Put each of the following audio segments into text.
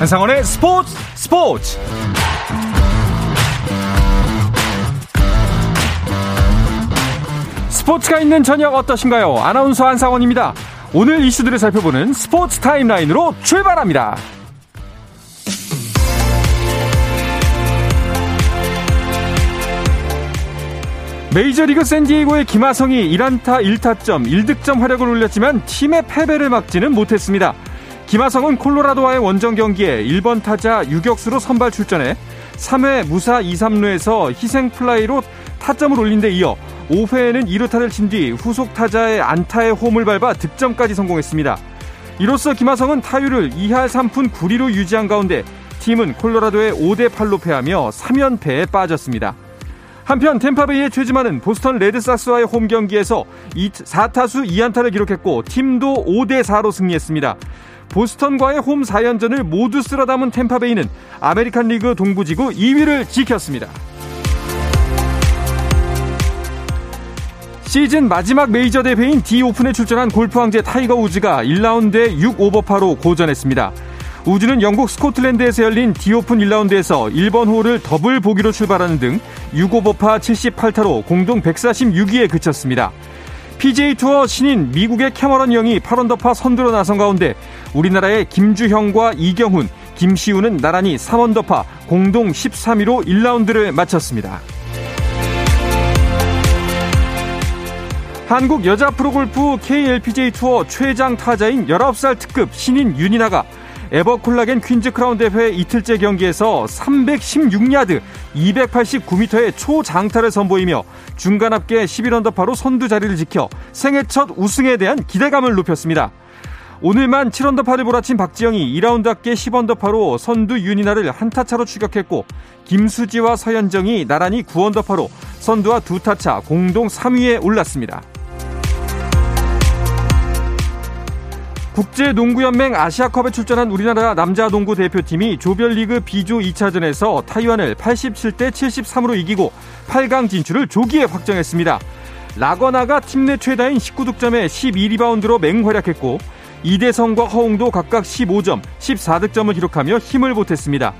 한상원의 스포츠 스포츠 스포츠가 있는 저녁 어떠신가요? 아나운서 한상원입니다. 오늘 이슈들을 살펴보는 스포츠 타임라인으로 출발합니다. 메이저리그 샌디에고의 김하성이 1안타 1타점 1득점 활약을 올렸지만 팀의 패배를 막지는 못했습니다. 김하성은 콜로라도와의 원정 경기에 1번 타자 유격수로 선발 출전해 3회 무사 2, 3루에서 희생 플라이로 타점을 올린 데 이어 5회에는 2루타를 친 뒤 후속 타자의 안타에 홈을 밟아 득점까지 성공했습니다. 이로써 김하성은 타율을 2할 3푼 9리로 유지한 가운데 팀은 콜로라도에 5대 8로 패하며 3연패에 빠졌습니다. 한편 템파베이의 최지만은 보스턴 레드삭스와의 홈 경기에서 4타수 2안타를 기록했고 팀도 5대 4로 승리했습니다. 보스턴과의 홈 4연전을 모두 쓸어 담은 템파베이는 아메리칸 리그 동부지구 2위를 지켰습니다. 시즌 마지막 메이저 대회인 디오픈에 출전한 골프 황제 타이거 우즈가 1라운드에 6오버파로 고전했습니다. 우즈는 영국 스코틀랜드에서 열린 디오픈 1라운드에서 1번 홀을 더블 보기로 출발하는 등 6오버파 78타로 공동 146위에 그쳤습니다. PGA 투어 신인 미국의 캐머런 영이 8언더파 선두로 나선 가운데 우리나라의 김주형과 이경훈, 김시우는 나란히 3언더파 공동 13위로 1라운드를 마쳤습니다. 한국 여자 프로골프 KLPGA 투어 최장 타자인 19살 특급 신인 윤이나가 에버콜라겐 퀸즈 크라운 대회 이틀째 경기에서 316야드 289m의 초장타를 선보이며 중간 합계 11언더파로 선두 자리를 지켜 생애 첫 우승에 대한 기대감을 높였습니다. 오늘만 7언더파를 몰아친 박지영이 2라운드 합계 10언더파로 선두 윤이나를 한타 차로 추격했고 김수지와 서현정이 나란히 9언더파로 선두와 두 타 차 공동 3위에 올랐습니다. 국제농구연맹 아시아컵에 출전한 우리나라 남자 농구 대표팀이 조별리그 B조 2차전에서 타이완을 87대 73으로 이기고 8강 진출을 조기에 확정했습니다. 라거나가 팀 내 최다인 19득점에 12리바운드로 맹활약했고 이대성과 허웅도 각각 15점, 14득점을 기록하며 힘을 보탰습니다.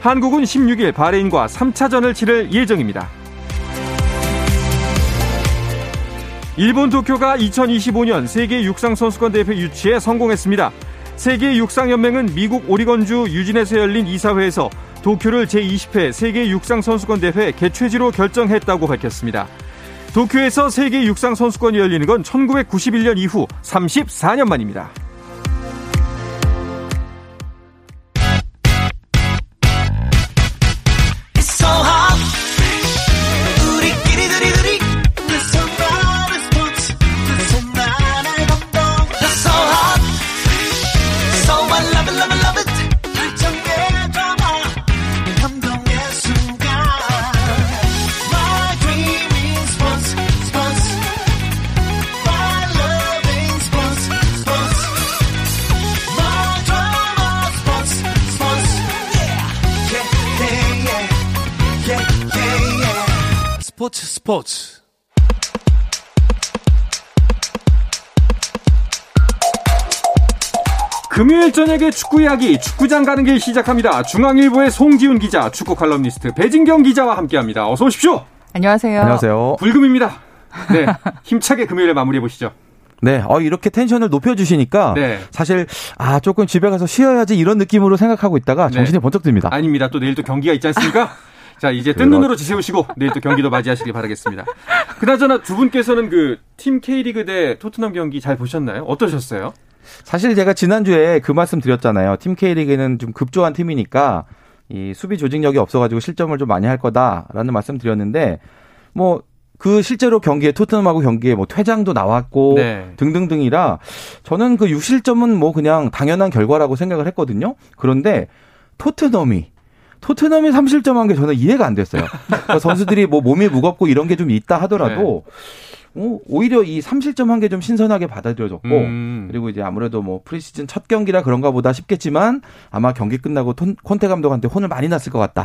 한국은 16일 바레인과 3차전을 치를 예정입니다. 일본 도쿄가 2025년 세계 육상 선수권 대회 유치에 성공했습니다. 세계 육상 연맹은 미국 오리건주 유진에서 열린 이사회에서 도쿄를 제20회 세계 육상 선수권 대회 개최지로 결정했다고 밝혔습니다. 도쿄에서 세계 육상 선수권이 열리는 건 1991년 이후 34년 만입니다. 스포츠 금요일 저녁에 축구 이야기 축구장 가는 길 시작합니다. 중앙일보의 송지훈 기자, 축구 칼럼니스트 배진경 기자와 함께합니다. 어서 오십시오. 안녕하세요. 안녕하세요. 불금입니다. 네, 힘차게 금요일에 마무리해 보시죠. 네, 어, 이렇게 텐션을 높여주시니까 네. 사실 아 조금 집에 가서 쉬어야지 이런 느낌으로 생각하고 있다가 정신이 네. 번쩍 듭니다. 아닙니다. 또 내일 또 경기가 있지 않습니까? 자, 이제 뜬 눈으로 지새우시고 내일 또 경기도 맞이하시길 바라겠습니다. 그나저나 두 분께서는 그 팀 K리그 대 토트넘 경기 잘 보셨나요? 어떠셨어요? 사실 제가 지난주에 그 말씀 드렸잖아요. 팀 K리그는 좀 급조한 팀이니까 이 수비 조직력이 없어가지고 실점을 좀 많이 할 거다라는 말씀 드렸는데 뭐 그 실제로 경기에 토트넘하고 경기에 뭐 퇴장도 나왔고 네. 등등등이라 저는 그 6실점은 뭐 그냥 당연한 결과라고 생각을 했거든요. 그런데 토트넘이 토트넘이 3실점 한 게 저는 이해가 안 됐어요. 그러니까 선수들이 뭐 몸이 무겁고 이런 게 좀 있다 하더라도 네. 어, 오히려 이 3실점 한 게 좀 신선하게 받아들여졌고 음. 그리고 이제 아무래도 뭐 프리시즌 첫 경기라 그런가 보다 싶겠지만 아마 경기 끝나고 톤, 콘테 감독한테 혼을 많이 났을 것 같다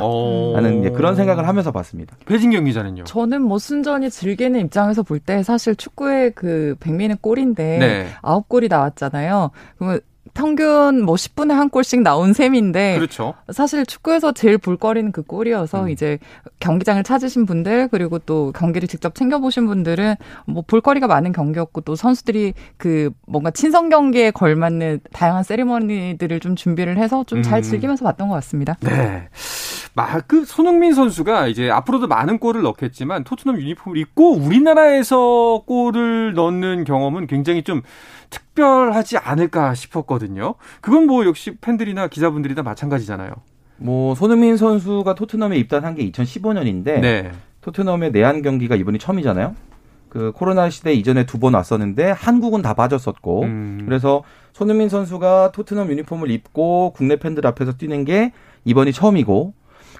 라는 이제 그런 생각을 하면서 봤습니다. 배진경 기자는요? 저는 뭐 순전히 즐기는 입장에서 볼 때 사실 축구의 그 백미는 골인데 네. 9골이 나왔잖아요. 그러면 평균 뭐 10분에 한 골씩 나온 셈인데 그렇죠. 사실 축구에서 제일 볼거리는 그 골이어서 음. 이제 경기장을 찾으신 분들 그리고 또 경기를 직접 챙겨 보신 분들은 뭐 볼거리가 많은 경기였고 또 선수들이 그 뭔가 친선 경기에 걸맞는 다양한 세리머니들을 좀 준비를 해서 좀잘 음. 즐기면서 봤던 것 같습니다. 네. 그 손흥민 선수가 이제 앞으로도 많은 골을 넣겠지만 토트넘 유니폼을 입고 우리나라에서 골을 넣는 경험은 굉장히 좀 특별하지 않을까 싶었거든요. 그건 뭐 역시 팬들이나 기자분들이 다 마찬가지잖아요. 뭐 손흥민 선수가 토트넘에 입단한 게 2015년인데 네. 토트넘의 내한 경기가 이번이 처음이잖아요. 그 코로나 시대 이전에 두 번 왔었는데 한국은 다 빠졌었고 음. 그래서 손흥민 선수가 토트넘 유니폼을 입고 국내 팬들 앞에서 뛰는 게 이번이 처음이고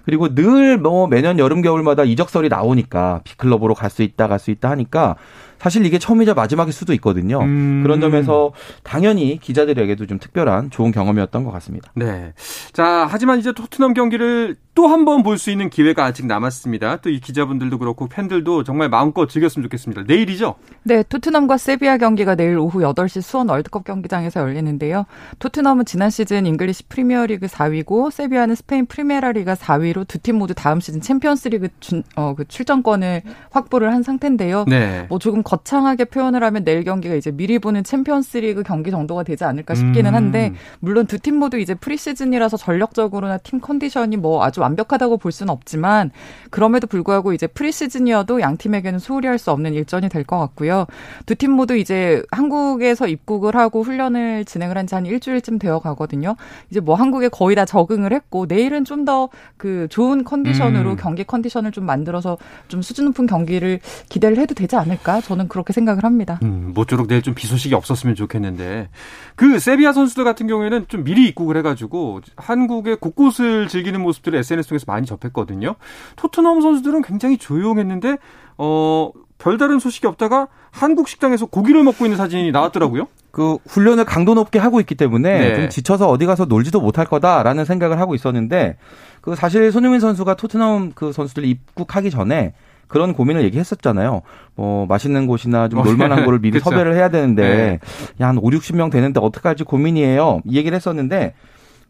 그리고 늘 뭐 매년 여름 겨울마다 이적설이 나오니까 비클럽으로 갈 수 있다 갈 수 있다 하니까 사실 이게 처음이자 마지막일 수도 있거든요. 음. 그런 점에서 당연히 기자들에게도 좀 특별한 좋은 경험이었던 것 같습니다. 네. 자, 하지만 이제 토트넘 경기를 또 한 번 볼 수 있는 기회가 아직 남았습니다. 또 이 기자분들도 그렇고 팬들도 정말 마음껏 즐겼으면 좋겠습니다. 내일이죠? 네, 토트넘과 세비야 경기가 내일 오후 8시 수원 월드컵 경기장에서 열리는데요. 토트넘은 지난 시즌 잉글리시 프리미어리그 4위고 세비야는 스페인 프리메라리가 4위로 두 팀 모두 다음 시즌 챔피언스리그 어, 그 출전권을 확보를 한 상태인데요. 네. 뭐 조금 거창하게 표현을 하면 내일 경기가 이제 미리 보는 챔피언스리그 경기 정도가 되지 않을까 싶기는 음. 한데 물론 두 팀 모두 이제 프리시즌이라서 전력적으로나 팀 컨디션이 뭐 아주 완벽하다고 볼 수는 없지만 그럼에도 불구하고 이제 프리시즌이어도 양 팀에게는 소홀히 할 수 없는 일전이 될 것 같고요. 두 팀 모두 이제 한국에서 입국을 하고 훈련을 진행을 한 지 한 일주일쯤 되어 가거든요. 이제 뭐 한국에 거의 다 적응을 했고 내일은 좀 더 그 좋은 컨디션으로 음. 경기 컨디션을 좀 만들어서 좀 수준 높은 경기를 기대를 해도 되지 않을까? 저는 그렇게 생각을 합니다. 음, 모쪼록 내일 좀 비 소식이 없었으면 좋겠는데 그 세비야 선수들 같은 경우에는 좀 미리 입국을 해가지고 한국의 곳곳을 즐기는 모습들을 SNS 통해서 많이 접했거든요. 토트넘 선수들은 굉장히 조용했는데 어 별다른 소식이 없다가 한국 식당에서 고기를 먹고 있는 사진이 나왔더라고요. 그 훈련을 강도 높게 하고 있기 때문에 네. 좀 지쳐서 어디 가서 놀지도 못할 거다라는 생각을 하고 있었는데 그 사실 손흥민 선수가 토트넘 그 선수들 입국하기 전에 그런 고민을 얘기했었잖아요. 뭐 맛있는 곳이나 좀 놀만한 곳을 미리 섭외를 해야 되는데 네. 야, 한 5, 60명 되는데 어떡할지 고민이에요. 이 얘기를 했었는데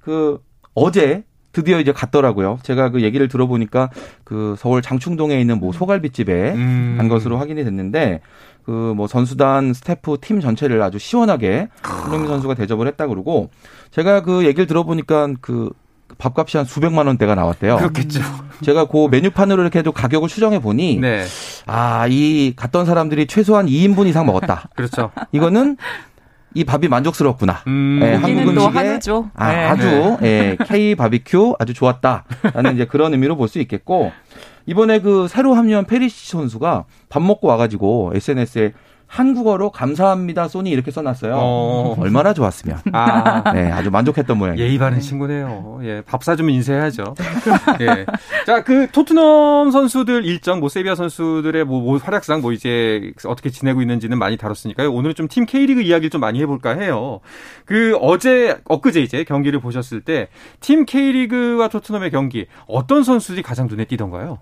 그 어제 드디어 이제 갔더라고요. 제가 그 얘기를 들어보니까 그 서울 장충동에 있는 뭐 소갈비집에 음. 간 것으로 확인이 됐는데 그 뭐 선수단 스태프 팀 전체를 아주 시원하게 손흥민 선수가 대접을 했다 그러고 제가 그 얘기를 들어보니까 그 밥값이 한 수백만 원대가 나왔대요. 그렇겠죠. 제가 그 메뉴판으로 이렇게 해도 가격을 추정해 보니 네. 아, 이 갔던 사람들이 최소한 2인분 이상 먹었다. 그렇죠. 이거는 이 밥이 만족스럽구나. 음, 예, 한국 음식에 아, 네. 아주 예, K 바비큐 아주 좋았다라는 이제 그런 의미로 볼 수 있겠고 이번에 그 새로 합류한 페리시 선수가 밥 먹고 와가지고 SNS에 한국어로 감사합니다 소니 이렇게 써놨어요. 어. 얼마나 좋았으면. 아. 네, 아주 만족했던 모양이에요. 예의 바른 친구네요. 예, 밥 사주면 인쇄해야죠. 예. 자, 그 토트넘 선수들 일정, 뭐 세비야 선수들의 뭐, 뭐 활약상 뭐 이제 어떻게 지내고 있는지는 많이 다뤘으니까요. 오늘은 좀 팀 K리그 이야기를 좀 많이 해볼까 해요. 그 어제 엊그제 이제 경기를 보셨을 때 팀 K리그와 토트넘의 경기 어떤 선수들이 가장 눈에 띄던가요?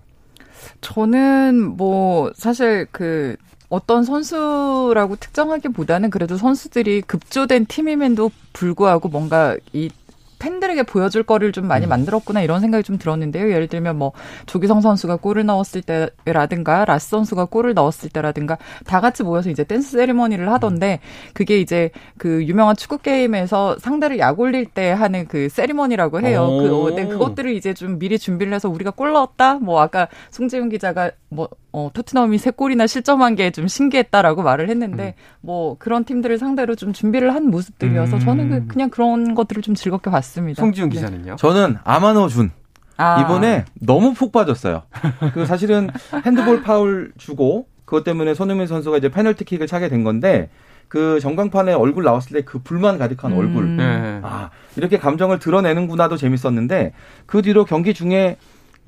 저는 뭐 사실 그 어떤 선수라고 특정하기보다는 그래도 선수들이 급조된 팀임에도 불구하고 뭔가 이 팬들에게 보여줄 거를 좀 많이 음. 만들었구나 이런 생각이 좀 들었는데요. 예를 들면 뭐 조기성 선수가 골을 넣었을 때라든가 라스 선수가 골을 넣었을 때라든가 다 같이 모여서 이제 댄스 세리머니를 하던데 그게 이제 그 유명한 축구 게임에서 상대를 약 올릴 때 하는 그 세리머니라고 해요. 그 어, 네, 그것들을 이제 좀 미리 준비를 해서 우리가 골 넣었다. 뭐 아까 송재훈 기자가 뭐 어, 토트넘이 세 골이나 실점한 게 좀 신기했다라고 말을 했는데 음. 뭐 그런 팀들을 상대로 좀 준비를 한 모습들이어서 음. 저는 그 그냥 그런 것들을 좀 즐겁게 봤습니다. 송지훈 네. 기자는요? 저는 아마노 준 아. 이번에 너무 푹 빠졌어요. 그 사실은 핸드볼 파울 주고 그것 때문에 손흥민 선수가 이제 페널티킥을 차게 된 건데 그 전광판에 얼굴 나왔을 때 그 불만 가득한 음. 얼굴. 네. 아, 이렇게 감정을 드러내는구나도 재밌었는데 그 뒤로 경기 중에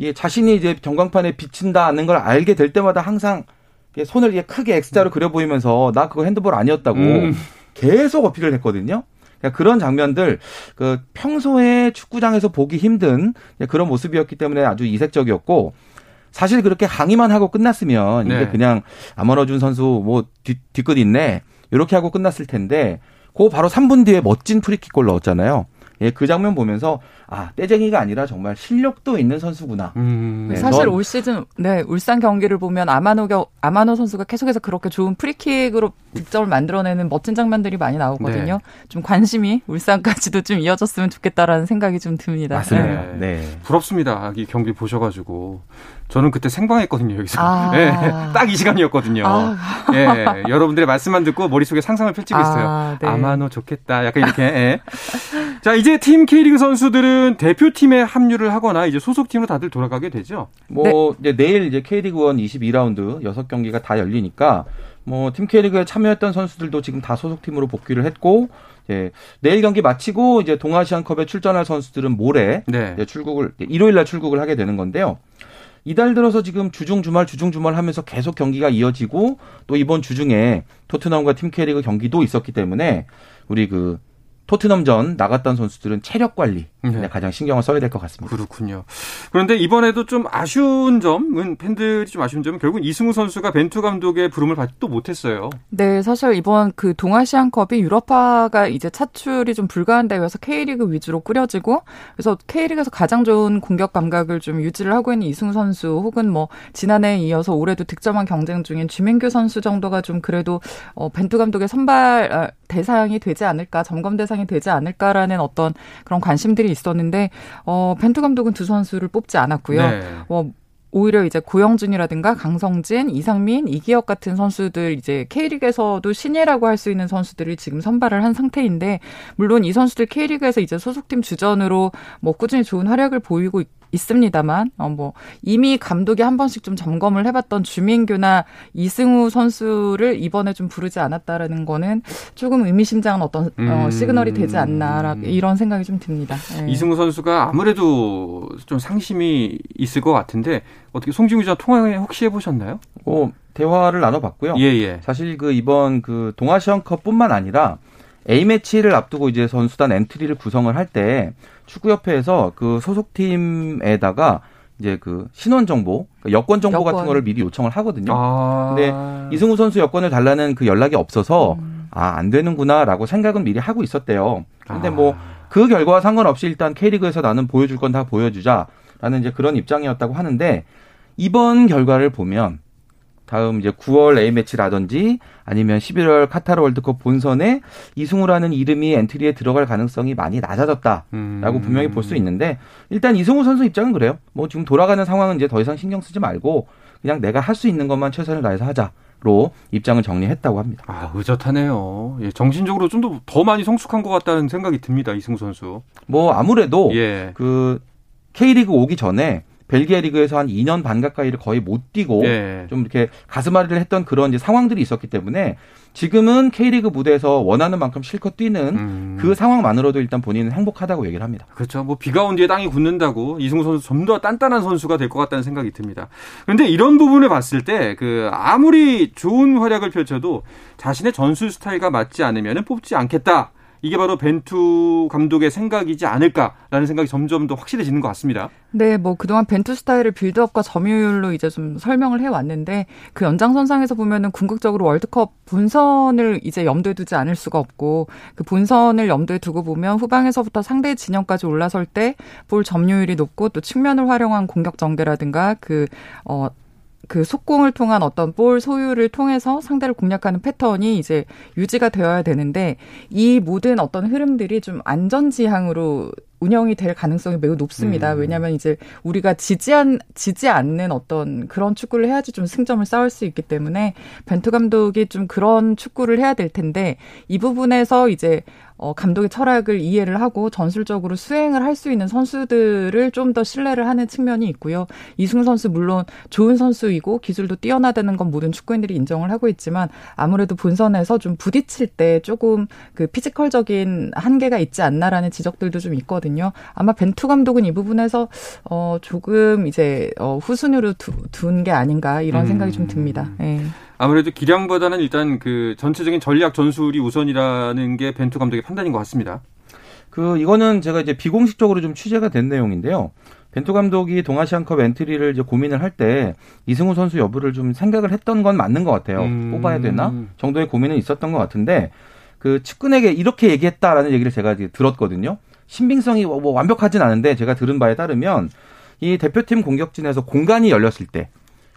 예, 자신이 이제 전광판에 비친다는 걸 알게 될 때마다 항상 손을 이게 크게 X자로 그려 보이면서 나 그거 핸드볼 아니었다고 음. 계속 어필을 했거든요. 그러니까 그런 장면들 그 평소에 축구장에서 보기 힘든 그런 모습이었기 때문에 아주 이색적이었고 사실 그렇게 항의만 하고 끝났으면 네. 이게 그냥 아마노 준 선수 뭐 뒤, 뒤끝 있네 이렇게 하고 끝났을 텐데 그 바로 3분 뒤에 멋진 프리킥골 넣었잖아요. 예, 그 장면 보면서 아 떼쟁이가 아니라 정말 실력도 있는 선수구나. 음. 네, 사실 넌- 올 시즌 네 울산 경기를 보면 아마노 경 아마노 선수가 계속해서 그렇게 좋은 프리킥으로 득점을 만들어내는 멋진 장면들이 많이 나오거든요. 네. 좀 관심이 울산까지도 좀 이어졌으면 좋겠다라는 생각이 좀 듭니다. 맞습니다. 네. 네. 부럽습니다. 이 경기 보셔가지고 저는 그때 생방했거든요 여기서. 아. 예, 딱이 시간이었거든요. 아. 예, 여러분들의 말씀만 듣고 머릿속에 상상을 펼치고 있어요. 아, 네. 아마노 좋겠다. 약간 이렇게. 예. 자 이제 팀 K리그 선수들은 대표팀에 합류를 하거나 이제 소속팀으로 다들 돌아가게 되죠. 뭐 이제 내일 이제 K리그 1 22라운드 6경기가 다 열리니까 뭐 팀 K리그에 참여했던 선수들도 지금 다 소속팀으로 복귀를 했고 이제 내일 경기 마치고 이제 동아시안컵에 출전할 선수들은 모레 네. 이제 출국을 일요일 날 출국을 하게 되는 건데요. 이달 들어서 지금 주중 주말 주중 주말 하면서 계속 경기가 이어지고 또 이번 주중에 토트넘과 팀 K리그 경기도 있었기 때문에 우리 그 토트넘전 나갔던 선수들은 체력 관리 네. 가장 신경을 써야 될 것 같습니다. 그렇군요. 그런데 이번에도 좀 아쉬운 점은 팬들이 좀 아쉬운 점은 결국 이승우 선수가 벤투 감독의 부름을 받지도 못했어요. 네, 사실 이번 그 동아시안컵이 유럽파가 이제 차출이 좀 불가한 대회여서 K리그 위주로 꾸려지고 그래서 K리그에서 가장 좋은 공격 감각을 좀 유지를 하고 있는 이승우 선수 혹은 뭐 지난해에 이어서 올해도 득점왕 경쟁 중인 주민규 선수 정도가 좀 그래도 어 벤투 감독의 선발 아, 대상이 되지 않을까 점검 대상이 되지 않을까라는 어떤 그런 관심들이 있었는데 어 벤투 감독은 두 선수를 뽑지 않았고요. 네. 뭐 오히려 이제 고영준이라든가 강성진, 이상민, 이기혁 같은 선수들 이제 K리그에서도 신예라고 할 수 있는 선수들이 지금 선발을 한 상태인데 물론 이 선수들 K리그에서 이제 소속팀 주전으로 뭐 꾸준히 좋은 활약을 보이고 있- 있습니다만 어 뭐 이미 감독이 한 번씩 좀 점검을 해봤던 주민규나 이승우 선수를 이번에 좀 부르지 않았다라는 거는 조금 의미심장한 어떤 어, 음. 시그널이 되지 않나 이런 생각이 좀 듭니다. 네. 이승우 선수가 아무래도 좀 상심이 있을 것 같은데 어떻게 송지훈 기자 통화에 혹시 해보셨나요? 뭐 대화를 나눠봤고요. 예, 예. 사실 그 이번 그 동아시안컵뿐만 아니라 A 매치를 앞두고 이제 선수단 엔트리를 구성을 할때 축구협회에서 그 소속팀에다가 이제 그 신원 정보, 그 여권 정보 여권. 같은 거를 미리 요청을 하거든요. 아. 근데 이승우 선수 여권을 달라는 그 연락이 없어서 음. 아 안 되는구나라고 생각은 미리 하고 있었대요. 근데 아. 뭐그 결과와 상관없이 일단 K리그에서 나는 보여줄 건 다 보여주자라는 이제 그런 입장이었다고 하는데 이번 결과를 보면 다음 이제 9월 A 매치라든지 아니면 11월 카타르 월드컵 본선에 이승우라는 이름이 엔트리에 들어갈 가능성이 많이 낮아졌다라고 음. 분명히 볼 수 있는데 일단 이승우 선수 입장은 그래요. 뭐 지금 돌아가는 상황은 이제 더 이상 신경 쓰지 말고 그냥 내가 할 수 있는 것만 최선을 다해서 하자 로 입장을 정리했다고 합니다. 아, 의젓하네요. 예, 정신적으로 좀 더 더 많이 성숙한 것 같다는 생각이 듭니다. 이승우 선수. 뭐 아무래도 예. 그 K리그 오기 전에 벨기에 리그에서 한 2년 반 가까이를 거의 못 뛰고 예. 좀 이렇게 가슴앓이를 했던 그런 이제 상황들이 있었기 때문에 지금은 K리그 무대에서 원하는 만큼 실컷 뛰는 음. 그 상황만으로도 일단 본인은 행복하다고 얘기를 합니다. 그렇죠. 뭐 비가 온 뒤에 땅이 굳는다고 이승우 선수 좀 더 단단한 선수가 될 것 같다는 생각이 듭니다. 그런데 이런 부분을 봤을 때 그 아무리 좋은 활약을 펼쳐도 자신의 전술 스타일과 맞지 않으면 뽑지 않겠다. 이게 바로 벤투 감독의 생각이지 않을까라는 생각이 점점 더 확실해지는 것 같습니다. 네, 뭐 그동안 벤투 스타일을 빌드업과 점유율로 이제 좀 설명을 해왔는데 그 연장선상에서 보면은 궁극적으로 월드컵 본선을 이제 염두에 두지 않을 수가 없고 그 본선을 염두에 두고 보면 후방에서부터 상대 진영까지 올라설 때 볼 점유율이 높고 또 측면을 활용한 공격 전개라든가 그 어, 그 속공을 통한 어떤 볼 소유를 통해서 상대를 공략하는 패턴이 이제 유지가 되어야 되는데 이 모든 어떤 흐름들이 좀 안전지향으로 운영이 될 가능성이 매우 높습니다. 음. 왜냐하면 이제 우리가 지지한 지지 않는 어떤 그런 축구를 해야지 좀 승점을 쌓을 수 있기 때문에 벤투 감독이 좀 그런 축구를 해야 될 텐데 이 부분에서 이제 어, 감독의 철학을 이해를 하고 전술적으로 수행을 할 수 있는 선수들을 좀 더 신뢰를 하는 측면이 있고요. 이승우 선수 물론 좋은 선수이고 기술도 뛰어나다는 건 모든 축구인들이 인정을 하고 있지만 아무래도 본선에서 좀 부딪힐 때 조금 그 피지컬적인 한계가 있지 않나라는 지적들도 좀 있거든요. 아마 벤투 감독은 이 부분에서 어 조금 이제 어 후순위로 둔 게 아닌가 이런 생각이 좀 듭니다. 예. 아무래도 기량보다는 일단 그 전체적인 전략 전술이 우선이라는 게 벤투 감독의 판단인 것 같습니다. 그 이거는 제가 이제 비공식적으로 좀 취재가 된 내용인데요. 벤투 감독이 동아시안컵 엔트리를 이제 고민을 할 때 이승우 선수 여부를 좀 생각을 했던 건 맞는 것 같아요. 음. 뽑아야 되나 정도의 고민은 있었던 것 같은데 그 측근에게 이렇게 얘기했다라는 얘기를 제가 들었거든요. 신빙성이 뭐, 뭐 완벽하진 않은데 제가 들은 바에 따르면 이 대표팀 공격진에서 공간이 열렸을 때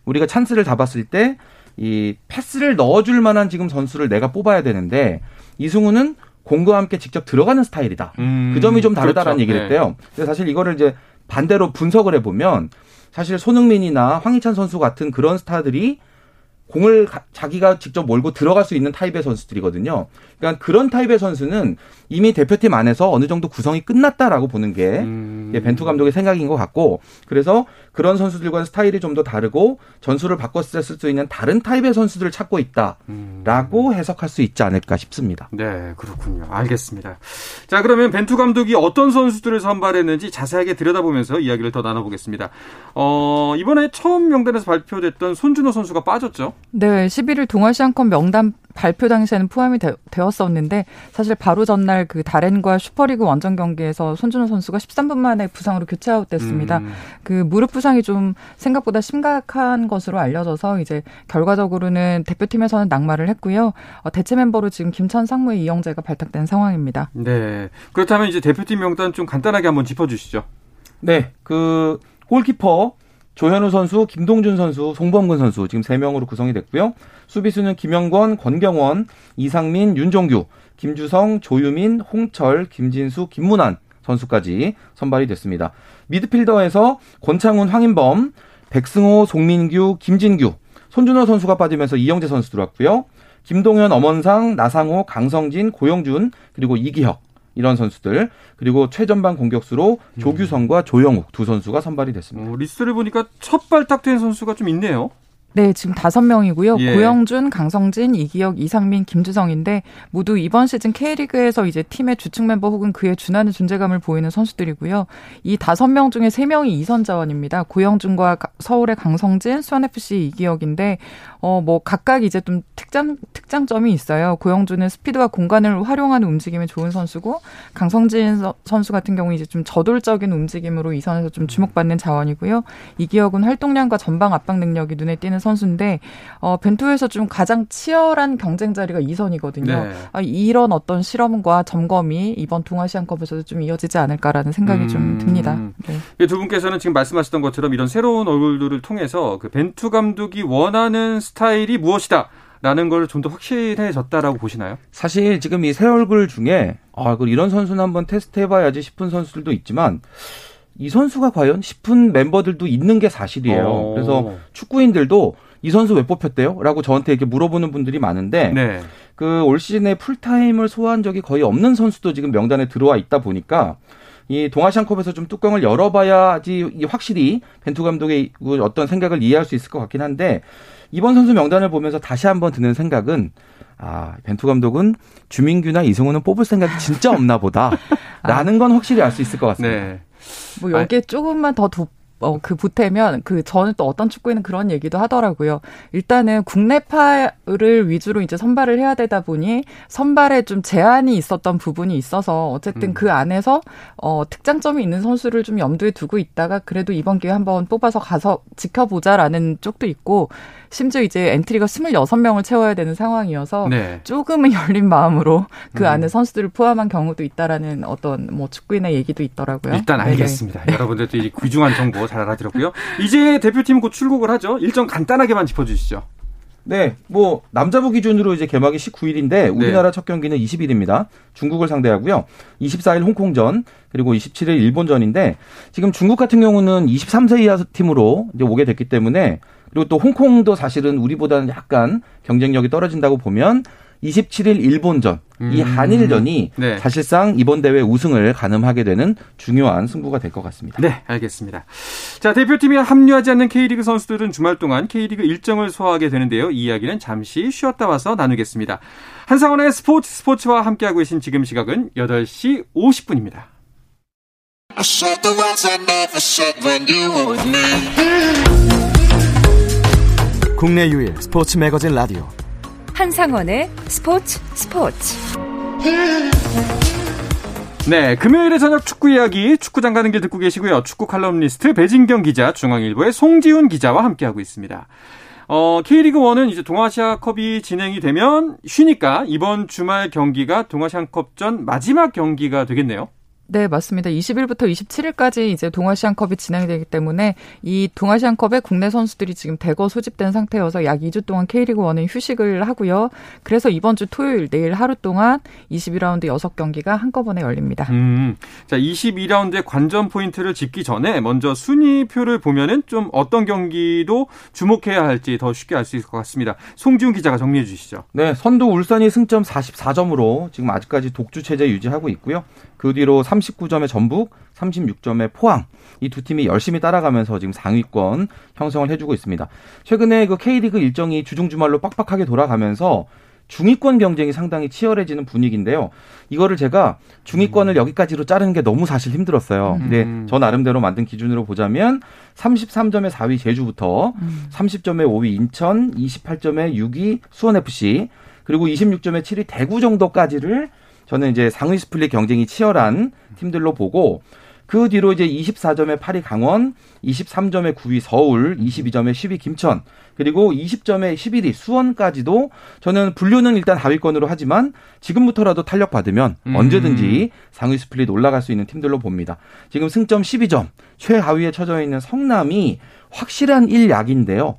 우리가 찬스를 잡았을 때 이 패스를 넣어줄 만한 지금 선수를 내가 뽑아야 되는데 이승우는 공과 함께 직접 들어가는 스타일이다. 음, 그 점이 좀 다르다라는 그렇죠. 얘기를 네. 했대요. 근데 사실 이거를 이제 반대로 분석을 해보면 사실 손흥민이나 황희찬 선수 같은 그런 스타들이 공을 자기가 직접 몰고 들어갈 수 있는 타입의 선수들이거든요. 그러니까 그런 타입의 선수는 이미 대표팀 안에서 어느 정도 구성이 끝났다라고 보는 게 음. 벤투 감독의 생각인 것 같고 그래서 그런 선수들과는 스타일이 좀 더 다르고 전술을 바꿨을 수 있는 다른 타입의 선수들을 찾고 있다라고 음. 해석할 수 있지 않을까 싶습니다. 네, 그렇군요. 알겠습니다. 자, 그러면 벤투 감독이 어떤 선수들을 선발했는지 자세하게 들여다보면서 이야기를 더 나눠보겠습니다. 어, 이번에 처음 명단에서 발표됐던 손준호 선수가 빠졌죠? 네, 11일 동아시안컵 명단 발표 당시에는 포함이 되, 었었는데 사실 바로 전날 그 다렌과 슈퍼리그 원정 경기에서 손준호 선수가 13분 만에 부상으로 교체 아웃됐습니다. 음. 그 무릎 부상이 좀 생각보다 심각한 것으로 알려져서 이제 결과적으로는 대표팀에서는 낙마를 했고요. 어, 대체 멤버로 지금 김천 상무의 이영재가 발탁된 상황입니다. 네. 그렇다면 이제 대표팀 명단 좀 간단하게 한번 짚어주시죠. 네. 그 골키퍼 조현우 선수, 김동준 선수, 송범근 선수 지금 3명으로 구성이 됐고요. 수비수는 김영권, 권경원, 이상민, 윤종규, 김주성, 조유민, 홍철, 김진수, 김문환 선수까지 선발이 됐습니다. 미드필더에서 권창훈, 황인범, 백승호, 송민규, 김진규, 손준호 선수가 빠지면서 이영재 선수 들어왔고요. 김동현, 엄원상, 나상호, 강성진, 고영준, 그리고 이기혁 이런 선수들 그리고 최전방 공격수로 조규성과 조영욱 두 선수가 선발이 됐습니다. 어, 리스트를 보니까 첫 발탁된 선수가 좀 있네요. 네, 지금 다섯 명이고요. 예. 고영준, 강성진, 이기혁, 이상민, 김주성인데 모두 이번 시즌 K리그에서 이제 팀의 주축 멤버 혹은 그에 준하는 존재감을 보이는 선수들이고요. 이 다섯 명 중에 세 명이 이선 자원입니다. 고영준과 서울의 강성진, 수원FC 이기혁인데 어 뭐 각각 이제 좀 특장 특장점이 있어요. 고영준은 스피드와 공간을 활용하는 움직임이 좋은 선수고 강성진 선수 같은 경우 이제 좀 저돌적인 움직임으로 이선에서 좀 주목받는 자원이고요. 이기혁은 활동량과 전방 압박 능력이 눈에 띄는 선수인데 어, 벤투에서 좀 가장 치열한 경쟁 자리가 2선이거든요. 네. 아, 이런 어떤 실험과 점검이 이번 동아시안컵에서도 좀 이어지지 않을까라는 생각이 음. 좀 듭니다. 네. 두 분께서는 지금 말씀하셨던 것처럼 이런 새로운 얼굴들을 통해서 그 벤투 감독이 원하는 스타일이 무엇이다. 라는 걸 좀 더 확실해졌다라고 보시나요? 사실 지금 이 새 얼굴 중에 아, 이런 선수는 한번 테스트 해봐야지 싶은 선수들도 있지만 이 선수가 과연 싶은 멤버들도 있는 게 사실이에요. 오. 어. 그래서 축구인들도 이 선수 왜 뽑혔대요? 라고 저한테 이렇게 물어보는 분들이 많은데 네. 그올 시즌에 풀타임을 소화한 적이 거의 없는 선수도 지금 명단에 들어와 있다 보니까 이 동아시안컵에서 좀 뚜껑을 열어봐야지 확실히 벤투 감독의 그 어떤 생각을 이해할 수 있을 것 같긴 한데 이번 선수 명단을 보면서 다시 한번 드는 생각은 아, 벤투 감독은 주민규나 이승우는 뽑을 생각이 진짜 없나 보다. 라는 건 확실히 알 수 있을 것 같습니다. 네. 뭐 여기에 조금만 더 돋, 어, 그 보태면 그 저는 또 어떤 축구에는 그런 얘기도 하더라고요. 일단은 국내파를 위주로 이제 선발을 해야 되다 보니 선발에 좀 제한이 있었던 부분이 있어서 어쨌든 음. 그 안에서 어, 특장점이 있는 선수를 좀 염두에 두고 있다가 그래도 이번 기회에 한번 뽑아서 가서 지켜보자라는 쪽도 있고 심지어 이제 엔트리가 26명을 채워야 되는 상황이어서 네. 조금은 열린 마음으로 그 음. 안에 선수들을 포함한 경우도 있다라는 어떤 뭐 축구인의 얘기도 있더라고요. 일단 알겠습니다. 네 여러분들도 이 귀중한 정보 잘 알아들었고요. 이제 대표팀 곧 출국을 하죠. 일정 간단하게만 짚어주시죠. 네, 뭐 남자부 기준으로 이제 개막이 19일인데 우리나라 네. 첫 경기는 20일입니다. 중국을 상대하고요. 24일 홍콩전 그리고 27일 일본전인데 지금 중국 같은 경우는 23세 이하 팀으로 이제 오게 됐기 때문에 그리고 또 홍콩도 사실은 우리보다는 약간 경쟁력이 떨어진다고 보면 27일 일본전 음. 이 한일전이 네. 사실상 이번 대회 우승을 가늠하게 되는 중요한 승부가 될 것 같습니다. 네, 알겠습니다. 자, 대표팀에 합류하지 않는 K리그 선수들은 주말 동안 K리그 일정을 소화하게 되는데요. 이 이야기는 잠시 쉬었다 와서 나누겠습니다. 한상원의 스포츠 스포츠와 함께하고 계신 지금 시각은 8시 50분입니다. 국내 유일 스포츠 매거진 라디오 한상원의 스포츠 스포츠. 네, 금요일에 저녁 축구 이야기 축구장 가는 길 듣고 계시고요. 축구 칼럼니스트 배진경 기자, 중앙일보의 송지훈 기자와 함께하고 있습니다. 어, K리그 1은 이제 동아시아컵이 진행이 되면 쉬니까 이번 주말 경기가 동아시안컵전 마지막 경기가 되겠네요. 네, 맞습니다. 20일부터 27일까지 이제 동아시안컵이 진행되기 때문에 이 동아시안컵에 국내 선수들이 지금 대거 소집된 상태여서 약 2주 동안 K리그 1은 휴식을 하고요. 그래서 이번 주 토요일 내일 하루 동안 22라운드 6경기가 한꺼번에 열립니다. 음. 자, 22라운드의 관전 포인트를 짚기 전에 먼저 순위표를 보면은 좀 어떤 경기도 주목해야 할지 더 쉽게 알 수 있을 것 같습니다. 송지훈 기자가 정리해 주시죠. 네, 선두 울산이 승점 44점으로 지금 아직까지 독주 체제 유지하고 있고요. 그 뒤로 39점의 전북, 36점의 포항 이 두 팀이 열심히 따라가면서 지금 상위권 형성을 해주고 있습니다. 최근에 그 K리그 일정이 주중 주말로 빡빡하게 돌아가면서 중위권 경쟁이 상당히 치열해지는 분위기인데요. 이거를 제가 중위권을 여기까지로 자르는 게 너무 사실 힘들었어요. 근데 음. 저 나름대로 만든 기준으로 보자면 33점의 4위 제주부터 30점의 5위 인천, 28점의 6위 수원FC, 그리고 26점의 7위 대구 정도까지를 저는 이제 상위 스플릿 경쟁이 치열한 팀들로 보고 그 뒤로 이제 24점의 8위 강원, 23점의 9위 서울, 22점의 10위 김천, 그리고 20점의 11위 수원까지도 저는 분류는 일단 하위권으로 하지만 지금부터라도 탄력 받으면 음. 언제든지 상위 스플릿 올라갈 수 있는 팀들로 봅니다. 지금 승점 12점, 최하위에 처져 있는 성남이 확실한 1약인데요.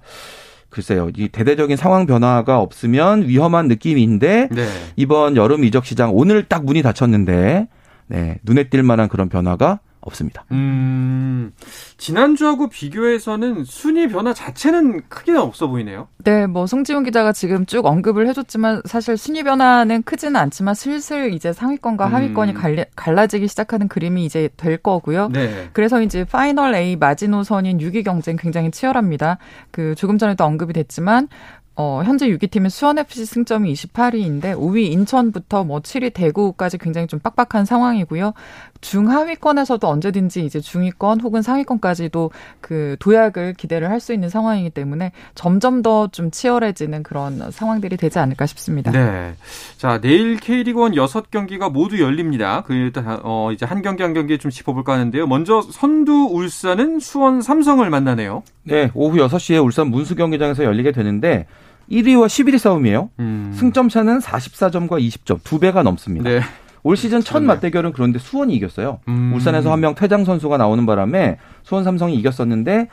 글쎄요, 이 대대적인 상황 변화가 없으면 위험한 느낌인데 네. 이번 여름 이적 시장 오늘 딱 문이 닫혔는데 네, 눈에 띌 만한 그런 변화가 없습니다. 음. 지난주하고 비교해서는 순위 변화 자체는 크게 없어 보이네요. 네, 뭐 송지훈 기자가 지금 쭉 언급을 해줬지만 사실 순위 변화는 크지는 않지만 슬슬 이제 상위권과 음. 하위권이 갈리, 갈라지기 시작하는 그림이 이제 될 거고요. 네. 그래서 이제 파이널 A 마지노선인 6위 경쟁 굉장히 치열합니다. 그 조금 전에도 언급이 됐지만 어, 현재 6위 팀은 수원FC 승점이 28위인데 5위 인천부터 뭐 7위 대구까지 굉장히 좀 빡빡한 상황이고요. 중하위권에서도 언제든지 이제 중위권 혹은 상위권까지도 그 도약을 기대를 할 수 있는 상황이기 때문에 점점 더 좀 치열해지는 그런 상황들이 되지 않을까 싶습니다. 네. 자, 내일 K리그1 6경기가 모두 열립니다. 그 일단 어 이제 한 경기 한 경기 좀 짚어 볼까 하는데요. 먼저 선두 울산은 수원 삼성을 만나네요. 네, 오후 6시에 울산 문수 경기장에서 열리게 되는데 1위와 11위 싸움이에요. 음. 승점 차는 44점과 20점, 두 배가 넘습니다. 네. 올 시즌 첫 그렇네요. 맞대결은 그런데 수원이 이겼어요. 음. 울산에서 한 명 퇴장 선수가 나오는 바람에 수원 삼성이 이겼었는데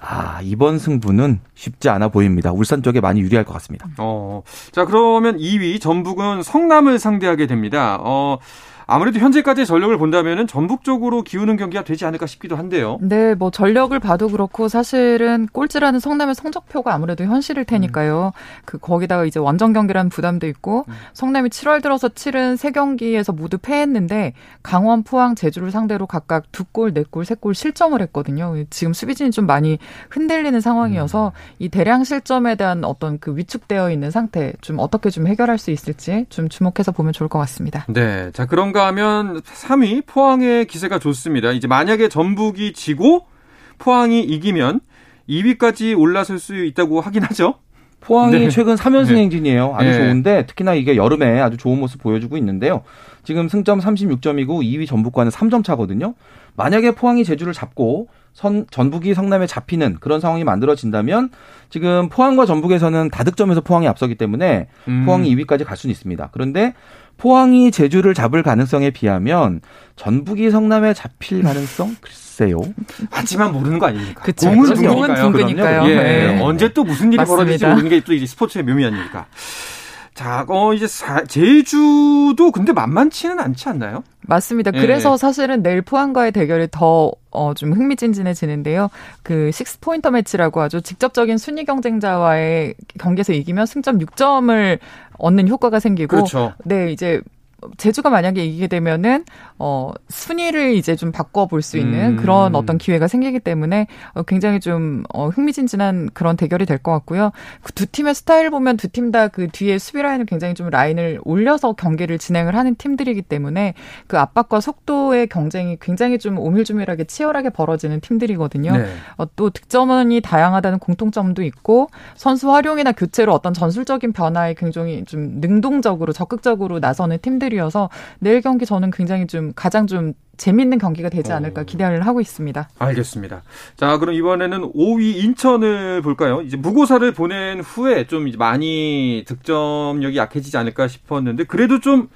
아 이번 승부는 쉽지 않아 보입니다. 울산 쪽에 많이 유리할 것 같습니다. 어. 자, 그러면 2위 전북은 성남을 상대하게 됩니다. 어. 아무래도 현재까지의 전력을 본다면은 전북 쪽으로 기우는 경기가 되지 않을까 싶기도 한데요. 네, 뭐 전력을 봐도 그렇고 사실은 꼴찌라는 성남의 성적표가 아무래도 현실일 테니까요. 그 거기다가 이제 원정 경기라는 부담도 있고 성남이 7월 들어서 치른 세 경기에서 모두 패했는데 강원, 포항, 제주를 상대로 각각 두 골, 네 골, 세 골 실점을 했거든요. 지금 수비진이 좀 많이 흔들리는 상황이어서 이 대량 실점에 대한 어떤 그 위축되어 있는 상태 좀 어떻게 좀 해결할 수 있을지 좀 주목해서 보면 좋을 것 같습니다. 네. 자, 그런 가 하면 3위 포항의 기세가 좋습니다. 이제 만약에 전북이 지고 포항이 이기면 2위까지 올라설 수 있다고 하긴 하죠. 포항이 네. 최근 3연승 네. 행진이에요. 아주 네. 좋은데 특히나 이게 여름에 아주 좋은 모습 보여주고 있는데요. 지금 승점 36점이고 2위 전북과는 3점 차거든요. 만약에 포항이 제주를 잡고 선, 전북이 성남에 잡히는 그런 상황이 만들어진다면 지금 포항과 전북에서는 다득점에서 포항이 앞서기 때문에 음. 포항이 2위까지 갈 수는 있습니다. 그런데 포항이 제주를 잡을 가능성에 비하면 전북이 성남에 잡힐 가능성 글쎄요. 하지만 모르는 거 아닙니까? 그쵸. 공은. 둥그니까요. 공은 둥그니까요. 예. 네. 언제 또 무슨 일이 맞습니다. 벌어질지 모르는 게또 이제 스포츠의 묘미 아닙니까? 자, 어, 이제 사- 제주도 근데 만만치는 않지 않나요? 맞습니다. 예. 그래서 사실은 내일 포항과의 대결이 더, 어, 좀 흥미진진해지는데요. 그, 식스 포인터 매치라고 하죠. 직접적인 순위 경쟁자와의 경기에서 이기면 승점 6점을 얻는 효과가 생기고. 그렇죠. 네, 이제, 제주가 만약에 이기게 되면은 어 순위를 이제 좀 바꿔 볼 수 있는 음. 그런 어떤 기회가 생기기 때문에 어, 굉장히 좀 어, 흥미진진한 그런 대결이 될 것 같고요. 그 두 팀의 스타일 보면 두 팀 다 그 뒤에 수비 라인을 굉장히 좀 라인을 올려서 경기를 진행을 하는 팀들이기 때문에 그 압박과 속도의 경쟁이 굉장히 좀 오밀조밀하게 치열하게 벌어지는 팀들이거든요. 네. 어, 또 득점원이 다양하다는 공통점도 있고 선수 활용이나 교체로 어떤 전술적인 변화에 굉장히 좀 능동적으로 적극적으로 나서는 팀들이 어서 팀들이어서 내일 경기 저는 굉장히 좀 가장 좀 재밌는 경기가 되지 않을까 기대를 하고 있습니다. 알겠습니다. 자, 그럼 이번에는 5위 인천을 볼까요? 이제 무고사를 보낸 후에 좀 많이 득점력이 약해지지 않을까 싶었는데 그래도 좀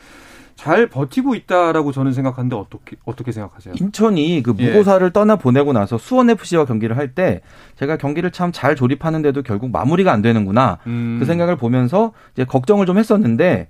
잘 버티고 있다라고 저는 생각하는데 어떻게 어떻게 생각하세요? 인천이 그 예. 무고사를 떠나 보내고 나서 수원 FC와 경기를 할 때 제가 경기를 참 잘 조립하는데도 결국 마무리가 안 되는구나 음. 그 생각을 보면서 이제 걱정을 좀 했었는데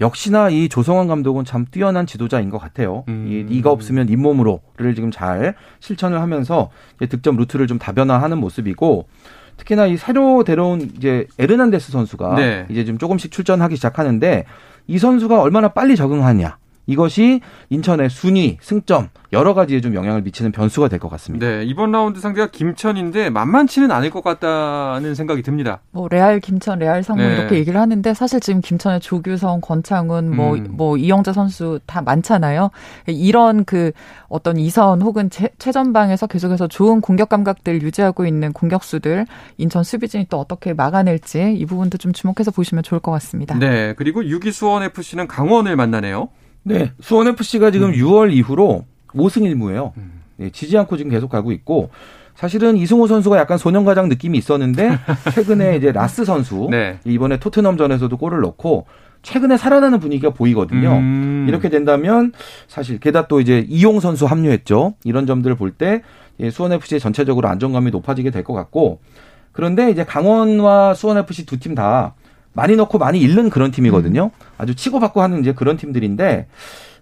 역시나 이 조성환 감독은 참 뛰어난 지도자인 것 같아요. 음. 이 이가 없으면 잇몸으로를 지금 잘 실천을 하면서 이제 득점 루트를 좀 다변화하는 모습이고 특히나 이 새로 데려온 이제 에르난데스 선수가 네. 이제 좀 조금씩 출전하기 시작하는데 이 선수가 얼마나 빨리 적응하냐 이것이 인천의 순위, 승점 여러 가지에 좀 영향을 미치는 변수가 될 것 같습니다. 네, 이번 라운드 상대가 김천인데 만만치는 않을 것 같다는 생각이 듭니다. 뭐 레알 김천, 레알 상무 네. 이렇게 얘기를 하는데 사실 지금 김천의 조규성, 권창훈, 뭐 음. 뭐 이영재 선수 다 많잖아요. 이런 그 어떤 이선 혹은 최, 최전방에서 계속해서 좋은 공격 감각들 유지하고 있는 공격수들 인천 수비진이 또 어떻게 막아낼지 이 부분도 좀 주목해서 보시면 좋을 것 같습니다. 네, 그리고 6위 수원 FC는 강원을 만나네요. 네, 수원 FC가 지금 6월 이후로 5승 1무예요. 음. 네, 지지 않고 지금 계속 가고 있고 사실은 이승호 선수가 약간 소년가장 느낌이 있었는데 최근에 이제 라스 선수 네. 이번에 토트넘전에서도 골을 넣고 최근에 살아나는 분위기가 보이거든요. 음. 이렇게 된다면 사실 게다가 또 이제 이용 선수 합류했죠. 이런 점들을 볼 때 수원 FC의 전체적으로 안정감이 높아지게 될 것 같고 그런데 이제 강원과 수원 FC 두 팀 다 많이 넣고 많이 잃는 그런 팀이거든요. 아주 치고받고 하는 이제 그런 팀들인데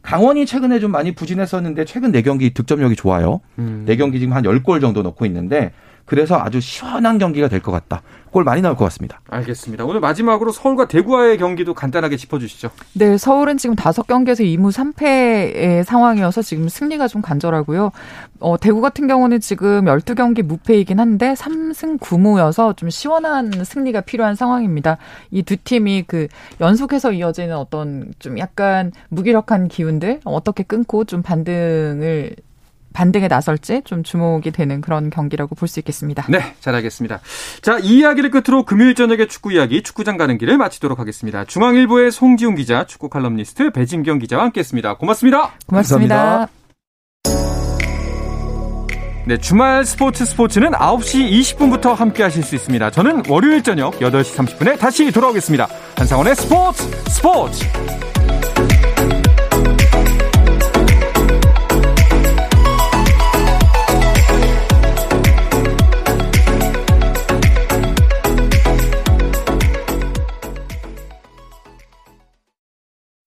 강원이 최근에 좀 많이 부진했었는데 최근 네경기 득점력이 좋아요. 음. 네경기 지금 한 10골 정도 넣고 있는데 그래서 아주 시원한 경기가 될 것 같다. 골 많이 나올 것 같습니다. 알겠습니다. 오늘 마지막으로 서울과 대구와의 경기도 간단하게 짚어주시죠. 네, 서울은 지금 다섯 경기에서 2무 3패의 상황이어서 지금 승리가 좀 간절하고요. 어, 대구 같은 경우는 지금 12경기 무패이긴 한데 3승 9무여서 좀 시원한 승리가 필요한 상황입니다. 이 두 팀이 그 연속해서 이어지는 어떤 좀 약간 무기력한 기운들 어떻게 끊고 좀 반등을 반등에 나설지 좀 주목이 되는 그런 경기라고 볼 수 있겠습니다. 네, 잘 알겠습니다. 자, 이 이야기를 끝으로 금요일 저녁의 축구 이야기, 축구장 가는 길을 마치도록 하겠습니다. 중앙일보의 송지훈 기자, 축구 칼럼니스트 배진경 기자와 함께했습니다. 고맙습니다. 고맙습니다. 감사합니다. 네, 주말 스포츠 스포츠는 9시 20분부터 함께 하실 수 있습니다. 저는 월요일 저녁 8시 30분에 다시 돌아오겠습니다. 한상원의 스포츠 스포츠!